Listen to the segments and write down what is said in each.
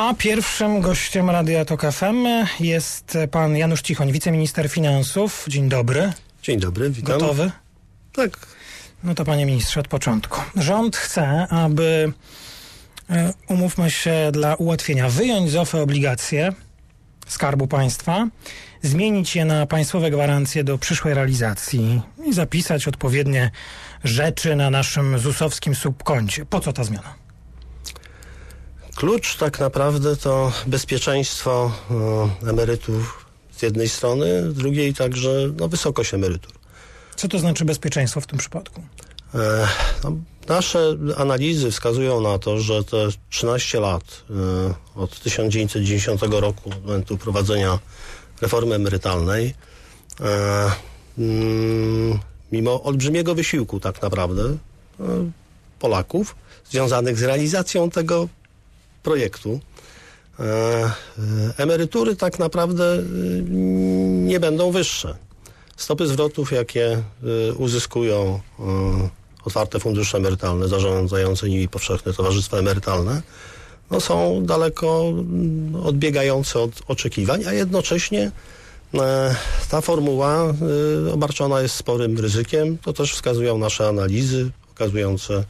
A pierwszym gościem Radia Tok FM jest pan Janusz Cichoń, wiceminister finansów. Dzień dobry. Dzień dobry, witam. Gotowy? Tak. No to panie ministrze, od początku. Rząd chce, aby, e, umówmy się, dla ułatwienia wyjąć z OFE obligacje Skarbu Państwa, zmienić je na państwowe gwarancje do przyszłej realizacji i zapisać odpowiednie rzeczy na naszym ZUS-owskim subkoncie. Po co ta zmiana? Klucz tak naprawdę to bezpieczeństwo e, emerytów z jednej strony, z drugiej także no, wysokość emerytur. Co to znaczy bezpieczeństwo w tym przypadku? E, no, nasze analizy wskazują na to, że te 13 lat e, od 1990 roku, od momentu wprowadzenia reformy emerytalnej, e, mm, mimo olbrzymiego wysiłku tak naprawdę e, Polaków związanych z realizacją tego projektu, e, e, emerytury tak naprawdę e, nie będą wyższe. Stopy zwrotów, jakie uzyskują otwarte fundusze emerytalne, zarządzające nimi powszechne towarzystwa emerytalne, no są daleko mm, odbiegające od oczekiwań, a jednocześnie ta formuła obarczona jest sporym ryzykiem. To też wskazują nasze analizy pokazujące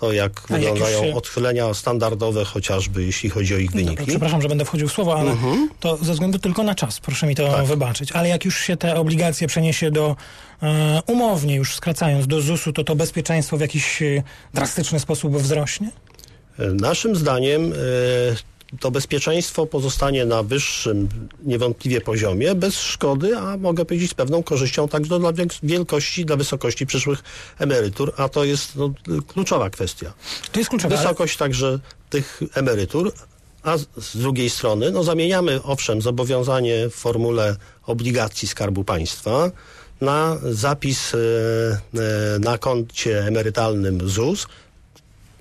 to, jak A jak wyglądają już odchylenia standardowe, chociażby jeśli chodzi o ich Dobra, wyniki. przepraszam, że będę wchodził w słowo, ale to ze względu tylko na czas, proszę mi to Tak. wybaczyć. Ale jak już się te obligacje przeniesie do, e, umownie już skracając, do ZUS-u, to to bezpieczeństwo w jakiś e, drastyczny sposób wzrośnie? Naszym zdaniem e, to bezpieczeństwo pozostanie na wyższym niewątpliwie poziomie, bez szkody, a mogę powiedzieć z pewną korzyścią także dla wielkości, dla wysokości przyszłych emerytur, a to jest no, kluczowa kwestia. To jest kluczowe. ale- Wysokość także tych emerytur, a z- z drugiej strony no, zamieniamy owszem zobowiązanie w formule obligacji Skarbu Państwa na zapis e, e, na koncie emerytalnym ZUS,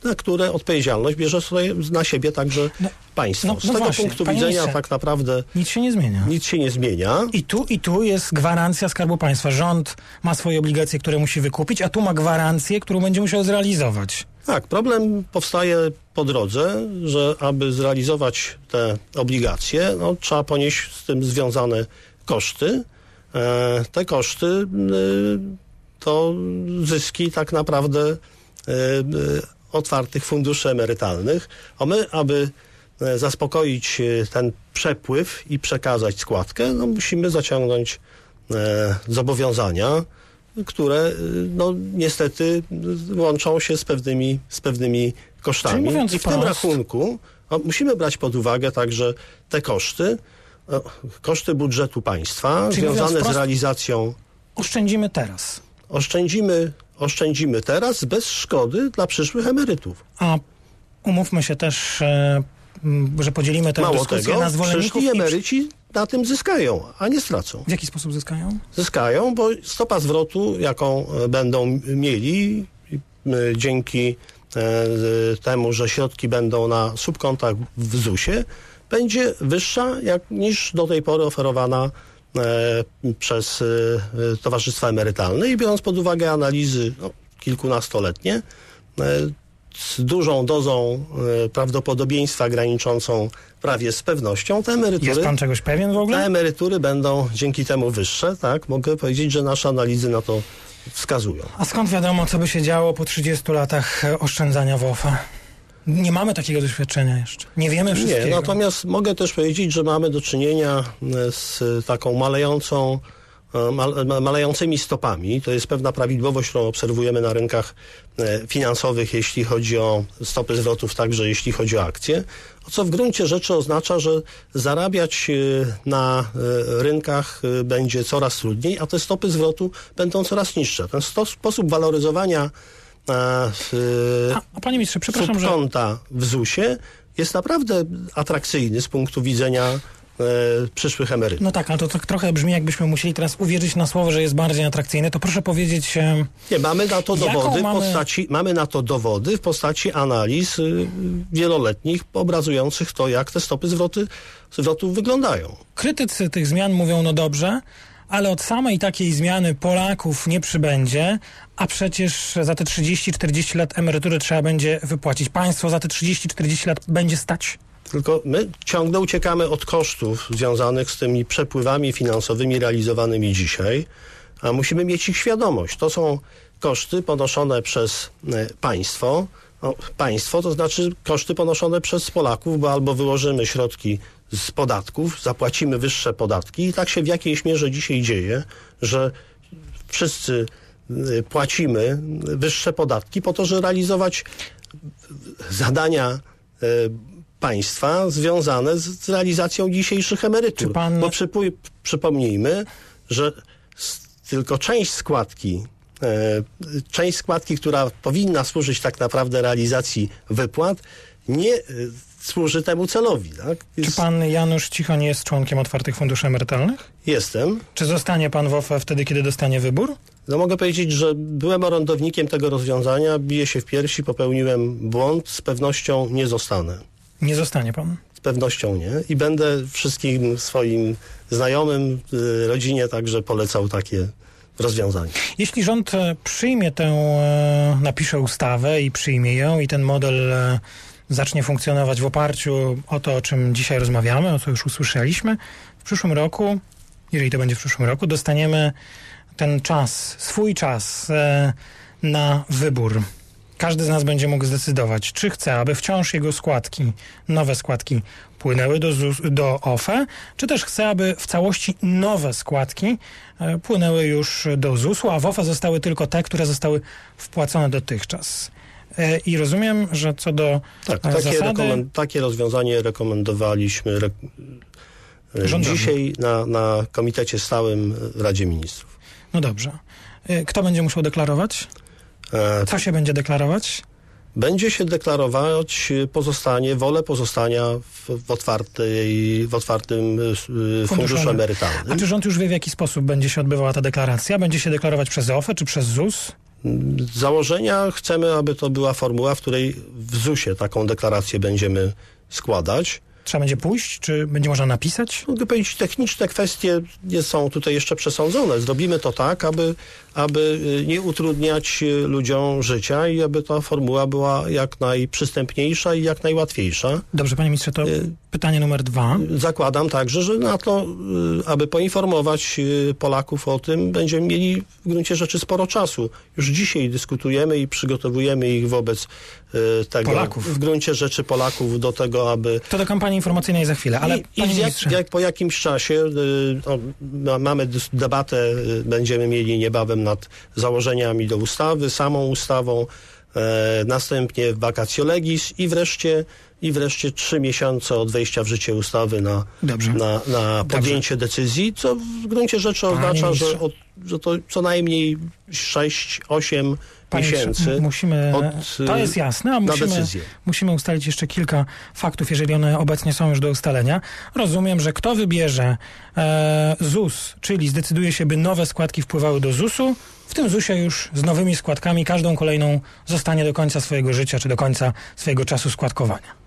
na które odpowiedzialność bierze sobie na siebie także No, państwo. no- Z no tego właśnie, punktu widzenia tak naprawdę Nic się nie zmienia. nic się nie zmienia. I tu, I tu jest gwarancja Skarbu Państwa. Rząd ma swoje obligacje, które musi wykupić, a tu ma gwarancję, którą będzie musiał zrealizować. Tak, problem powstaje po drodze, że aby zrealizować te obligacje, no, trzeba ponieść z tym związane koszty. E, te koszty y, to zyski tak naprawdę y, y, otwartych funduszy emerytalnych. A my, aby e, zaspokoić e, ten przepływ i przekazać składkę, no, musimy zaciągnąć e, zobowiązania, które no, niestety łączą się z pewnymi, z pewnymi kosztami. Czyli mówiąc I w tym wprost- rachunku no, musimy brać pod uwagę także te koszty, no, koszty budżetu państwa Czyli związane z realizacją. Oszczędzimy teraz. Oszczędzimy, oszczędzimy teraz bez szkody dla przyszłych emerytów. A umówmy się też, e, że podzielimy tę Mało dyskusję tego, na zwolenników przyszli emeryci na tym zyskają, a nie stracą. W jaki sposób zyskają? zyskają, bo stopa zwrotu, jaką e, będą mieli e, dzięki temu, że środki będą na subkontach w ZUS-ie, będzie wyższa jak, niż do tej pory oferowana przez e, e, towarzystwa emerytalne i biorąc pod uwagę analizy no, kilkunastoletnie, e, z dużą dozą e, prawdopodobieństwa graniczącą prawie z pewnością, te emerytury Jest pan czegoś pewien w ogóle? te emerytury będą dzięki temu wyższe, tak? Mogę powiedzieć, że nasze analizy na to wskazują. A skąd wiadomo, co by się działo po 30 latach e, oszczędzania w OFE? Nie mamy takiego doświadczenia jeszcze. Nie wiemy wszystkiego. Nie, natomiast mogę też powiedzieć, że mamy do czynienia e, z taką malejącą, e, mal, ma- malejącymi stopami. To jest pewna prawidłowość, którą obserwujemy na rynkach e, finansowych, jeśli chodzi o stopy zwrotów, także jeśli chodzi o akcje. Co w gruncie rzeczy oznacza, że zarabiać na rynkach będzie coraz trudniej, a te stopy zwrotu będą coraz niższe. Ten sposób waloryzowania e, w, A, a panie ministrze, przepraszam, że... w ZUS-ie jest naprawdę atrakcyjny z punktu widzenia e, przyszłych emerytów. No tak, ale to tak trochę brzmi, jakbyśmy musieli teraz uwierzyć na słowo, że jest bardziej atrakcyjny. To proszę powiedzieć, e, Nie, mamy na to dowody mamy- w postaci, mamy na to dowody w postaci analiz y, wieloletnich obrazujących to, jak te stopy zwroty, zwrotów wyglądają. krytycy tych zmian mówią, no dobrze, ale od samej takiej zmiany Polaków nie przybędzie, a przecież za te 30-40 lat emerytury trzeba będzie wypłacić. Państwo za te 30-40 lat będzie stać? Tylko my ciągle uciekamy od kosztów związanych z tymi przepływami finansowymi realizowanymi dzisiaj, a musimy mieć ich świadomość. To są koszty ponoszone przez e, państwo. No, państwo to znaczy koszty ponoszone przez Polaków, bo albo wyłożymy środki z podatków, zapłacimy wyższe podatki i tak się w jakiejś mierze dzisiaj dzieje, że wszyscy y, płacimy wyższe podatki po to, żeby realizować zadania y, państwa związane z, realizacją dzisiejszych emerytur. Pan- Bo przypuj, przypomnijmy, że tylko część składki, e, część składki, która powinna służyć tak naprawdę realizacji wypłat, nie e, służy temu celowi. Tak? Czy Jest, pan Janusz Cichoń jest członkiem otwartych funduszy emerytalnych? Jestem. Czy zostanie pan w OFE wtedy, kiedy dostanie wybór? No mogę powiedzieć, że byłem orędownikiem tego rozwiązania, biję się w piersi, popełniłem błąd, z pewnością nie zostanę. Nie zostanie pan. Z pewnością nie. I będę wszystkim swoim znajomym, y, rodzinie także polecał takie rozwiązanie. Jeśli rząd e, przyjmie tę, e, napisze ustawę i przyjmie ją i ten model e, zacznie funkcjonować w oparciu o to, o czym dzisiaj rozmawiamy, o co już usłyszeliśmy, w przyszłym roku, jeżeli to będzie w przyszłym roku, dostaniemy ten czas, swój czas e, na wybór. Każdy z nas będzie mógł zdecydować, czy chce, aby wciąż jego składki, nowe składki płynęły do, ZUS, do OFE, czy też chce, aby w całości nowe składki e, płynęły już do ZUS-u, a w OFE zostały tylko te, które zostały wpłacone dotychczas. E, I rozumiem, że co do Tak, e, takie, zasady... rekomen- takie rozwiązanie rekomendowaliśmy re- e, dzisiaj na, na Komitecie Stałym w Radzie Ministrów. No dobrze. Kto będzie musiał deklarować? Co się będzie deklarować? będzie się deklarować pozostanie, wolę pozostania w, w, otwartej, w otwartym funduszu emery- emerytalnym. A czy rząd już wie, w jaki sposób będzie się odbywała ta deklaracja? Będzie się deklarować przez OFE czy przez ZUS? Z założenia chcemy, aby to była formuła, w której w ZUS-ie taką deklarację będziemy składać. Trzeba będzie pójść, czy będzie można napisać? Mogę powiedzieć, techniczne kwestie nie są tutaj jeszcze przesądzone. Zrobimy to tak, aby, aby y, nie utrudniać y, ludziom życia i aby ta formuła była jak najprzystępniejsza i jak najłatwiejsza. Dobrze, panie ministrze, to Y- pytanie numer dwa. Zakładam także, że na to, aby poinformować Polaków o tym, będziemy mieli w gruncie rzeczy sporo czasu. Już dzisiaj dyskutujemy i przygotowujemy ich wobec tego, Polaków. w gruncie rzeczy Polaków do tego, aby To do kampanii informacyjnej za chwilę, ale i, i jak, jak po jakimś czasie y, o, ma- mamy debatę, y, będziemy mieli niebawem nad założeniami do ustawy, samą ustawą, e, następnie vacatio legis i wreszcie i wreszcie trzy miesiące od wejścia w życie ustawy na, Dobrze. na, na podjęcie decyzji, co w gruncie rzeczy oznacza, że, od, że to co najmniej 6-8 panie miesięcy musimy, od, to y, jest jasne, a musimy, musimy ustalić jeszcze kilka faktów, jeżeli one obecnie są już do ustalenia. Rozumiem, że kto wybierze e, ZUS, czyli zdecyduje się, by nowe składki wpływały do ZUS-u, w tym ZUS-ie już z nowymi składkami każdą kolejną zostanie do końca swojego życia, czy do końca swojego czasu składkowania.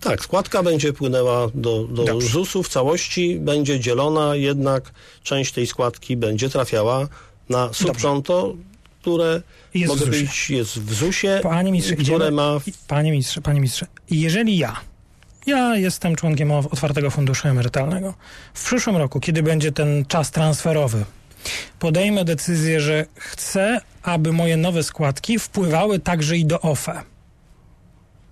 Tak, składka będzie płynęła do, do. ZUS-u w całości, będzie dzielona, jednak część tej składki będzie trafiała na subkonto, które Jest w mogę powiedzieć jest w ZUS-ie, Panie które idziemy- ma I- Panie ministrze, panie ministrze, i jeżeli ja, ja jestem członkiem Otwartego Funduszu Emerytalnego, w przyszłym roku, kiedy będzie ten czas transferowy, podejmę decyzję, że chcę, aby moje nowe składki wpływały także i do OFE.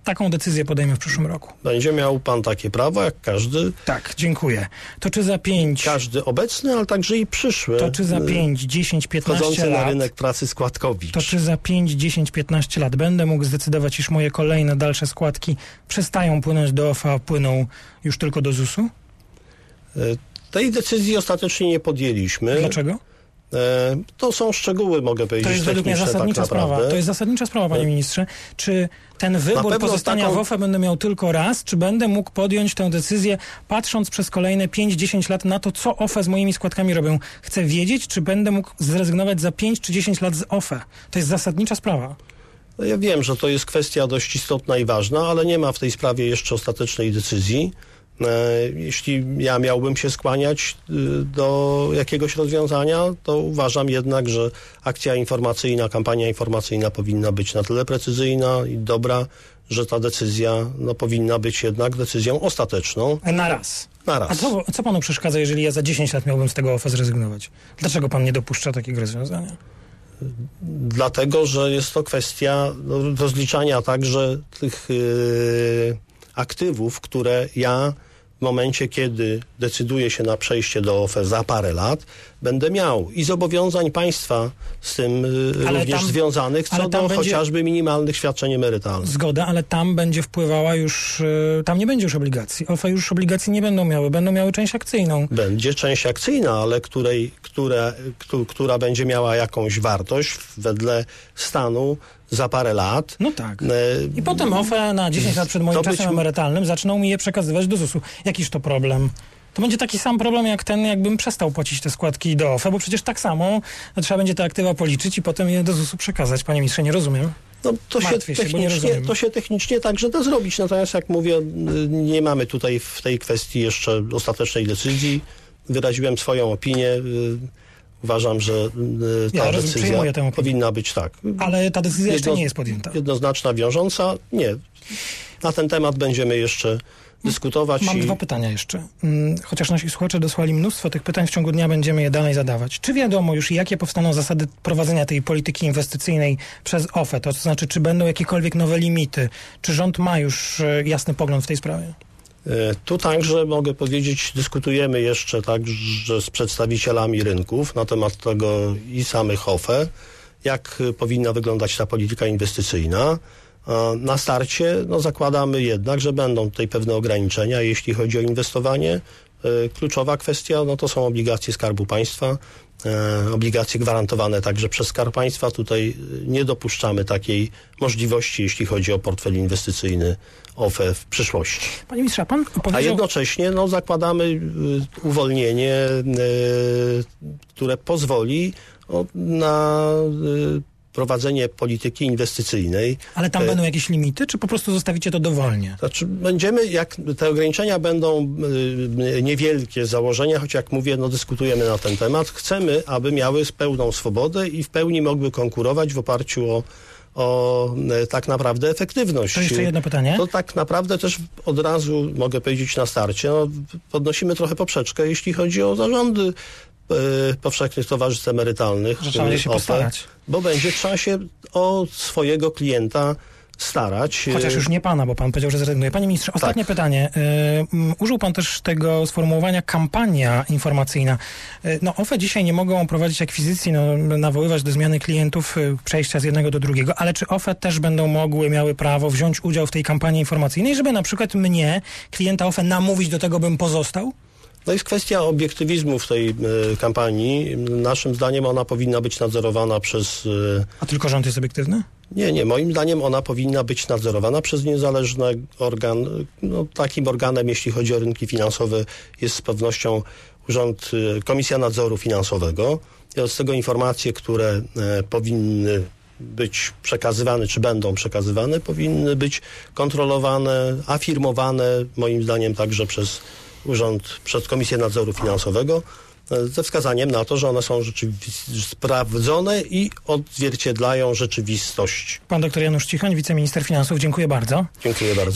Taką decyzję podejmę w przyszłym roku. będzie miał pan takie prawo, jak każdy, Tak, dziękuję. To czy za 5, każdy obecny, ale także i przyszły, to czy za y, 5, 10, 15 wchodzący na lat, rynek pracy składkowicz. to czy za 5, 10, 15 lat będę mógł zdecydować, iż moje kolejne dalsze składki przestają płynąć do OFE, a płyną już tylko do ZUS-u? Y, Tej decyzji ostatecznie nie podjęliśmy. Dlaczego? E, To są szczegóły, mogę powiedzieć, To jest według mnie techniczne zasadnicza tak sprawa. To jest zasadnicza sprawa, panie ministrze. Czy ten wybór pozostania taką- w OFE będę miał tylko raz, czy będę mógł podjąć tę decyzję, patrząc przez kolejne 5-10 lat na to, co OFE z moimi składkami robią? Chcę wiedzieć, czy będę mógł zrezygnować za 5 czy 10 lat z OFE. To jest zasadnicza sprawa. No Ja wiem, że to jest kwestia dość istotna i ważna, ale nie ma w tej sprawie jeszcze ostatecznej decyzji. E, Jeśli ja miałbym się skłaniać y, do jakiegoś rozwiązania, to uważam jednak, że akcja informacyjna, kampania informacyjna powinna być na tyle precyzyjna i dobra, że ta decyzja no, powinna być jednak decyzją ostateczną Na raz. na A raz. co, co panu przeszkadza, jeżeli ja za 10 lat miałbym z tego OFE zrezygnować? Dlaczego pan nie dopuszcza takiego rozwiązania? Dlatego, że jest to kwestia no, rozliczania także tych yy, aktywów, które ja w momencie, kiedy decyduję się na przejście do OFE za parę lat, będę miał i zobowiązań państwa z tym yy, Ale również tam- związanych, co do będzie- chociażby minimalnych świadczeń emerytalnych. Zgoda, ale tam będzie wpływała już, y, tam nie będzie już obligacji. OFE już obligacji nie będą miały, będą miały część akcyjną. Będzie część akcyjna, ale której, które, któ- która będzie miała jakąś wartość wedle stanu za parę lat. No tak. E, I potem OFE na 10 lat przed moim być czasem m- emerytalnym zaczną mi je przekazywać do ZUS-u. Jakiż to problem? To będzie taki sam problem jak ten, jakbym przestał płacić te składki do OFE, bo przecież tak samo trzeba będzie te aktywa policzyć i potem je do ZUS-u przekazać. Panie ministrze, nie rozumiem. No, to, się się, technicznie, rozumiem. to się technicznie także da zrobić, natomiast jak mówię, y, nie mamy tutaj w tej kwestii jeszcze ostatecznej decyzji. Wyraziłem swoją opinię. Uważam, że y, ta Ja decyzja powinna być tak. Ale ta decyzja jeszcze Jedno- nie jest podjęta. Jednoznaczna, wiążąca? Nie. Na ten temat będziemy jeszcze dyskutować. Mam i dwa pytania jeszcze. Mm, Chociaż nasi słuchacze dosłali mnóstwo tych pytań, w ciągu dnia będziemy je dalej zadawać. Czy wiadomo już, jakie powstaną zasady prowadzenia tej polityki inwestycyjnej przez OFE? To znaczy, czy będą jakiekolwiek nowe limity? Czy rząd ma już e, jasny pogląd w tej sprawie? E, Tu także mogę powiedzieć, dyskutujemy jeszcze także z przedstawicielami rynków na temat tego i samych OFE, jak powinna wyglądać ta polityka inwestycyjna. Na starcie no, zakładamy jednak, że będą tutaj pewne ograniczenia, jeśli chodzi o inwestowanie. E, Kluczowa kwestia no, to są obligacje Skarbu Państwa, e, obligacje gwarantowane także przez Skarb Państwa. Tutaj e, nie dopuszczamy takiej możliwości, jeśli chodzi o portfel inwestycyjny OFE w przyszłości. Panie ministrze, a pan A powiedział... jednocześnie no, zakładamy y, uwolnienie, y, które pozwoli na y, prowadzenie polityki inwestycyjnej. Ale tam e, będą jakieś limity, czy po prostu zostawicie to dowolnie? Znaczy będziemy, jak te ograniczenia będą y, niewielkie założenia, choć jak mówię, no dyskutujemy na ten temat, chcemy, aby miały pełną swobodę i w pełni mogły konkurować w oparciu o, o e, tak naprawdę efektywność. To jeszcze jedno pytanie. To tak naprawdę też od razu mogę powiedzieć na starcie, no, podnosimy trochę poprzeczkę, jeśli chodzi o zarządy e, powszechnych towarzystw emerytalnych. Że trzeba będzie się postarać. Bo będzie trzeba się o swojego klienta starać. Chociaż E, już nie pana, bo pan powiedział, że zrezygnuje. Panie ministrze, ostatnie Tak. pytanie. Y, użył pan też tego sformułowania kampania informacyjna. Y, no OFE dzisiaj nie mogą prowadzić akwizycji, no, nawoływać do zmiany klientów, y, przejścia z jednego do drugiego, ale czy OFE też będą mogły, miały prawo wziąć udział w tej kampanii informacyjnej, żeby na przykład mnie, klienta OFE, namówić do tego, bym pozostał? No jest kwestia obiektywizmu w tej e, kampanii. Naszym zdaniem ona powinna być nadzorowana przez... e, A tylko rząd jest obiektywny? Nie, nie. Moim zdaniem ona powinna być nadzorowana przez niezależny organ. No, takim organem, jeśli chodzi o rynki finansowe, jest z pewnością Urząd, e, Komisja Nadzoru Finansowego. I od tego informacje, które powinny być przekazywane, czy będą przekazywane, powinny być kontrolowane, afirmowane, moim zdaniem także przez Urząd, przez Komisję Nadzoru Finansowego, e, ze wskazaniem na to, że one są rzeczywiście sprawdzone i odzwierciedlają rzeczywistość. Pan dr Janusz Cichoń, wiceminister finansów, dziękuję bardzo. Dziękuję bardzo.